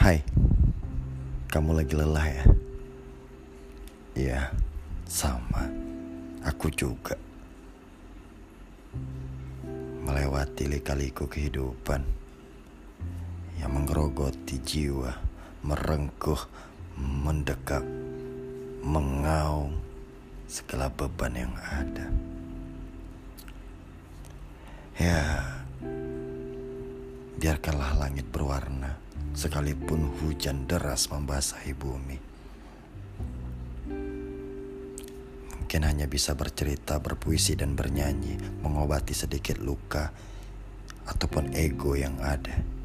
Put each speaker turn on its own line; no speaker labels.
Hai, kamu lagi lelah ya? Iya, sama. Aku juga. Melewati lika-liku kehidupan yang menggerogoti jiwa, merengkuh, mendekat, mengaum segala beban yang ada. Ya, biarkanlah langit berwarna sekalipun hujan deras membasahi bumi. Mungkin hanya bisa bercerita, berpuisi, dan bernyanyi, mengobati sedikit luka ataupun ego yang ada.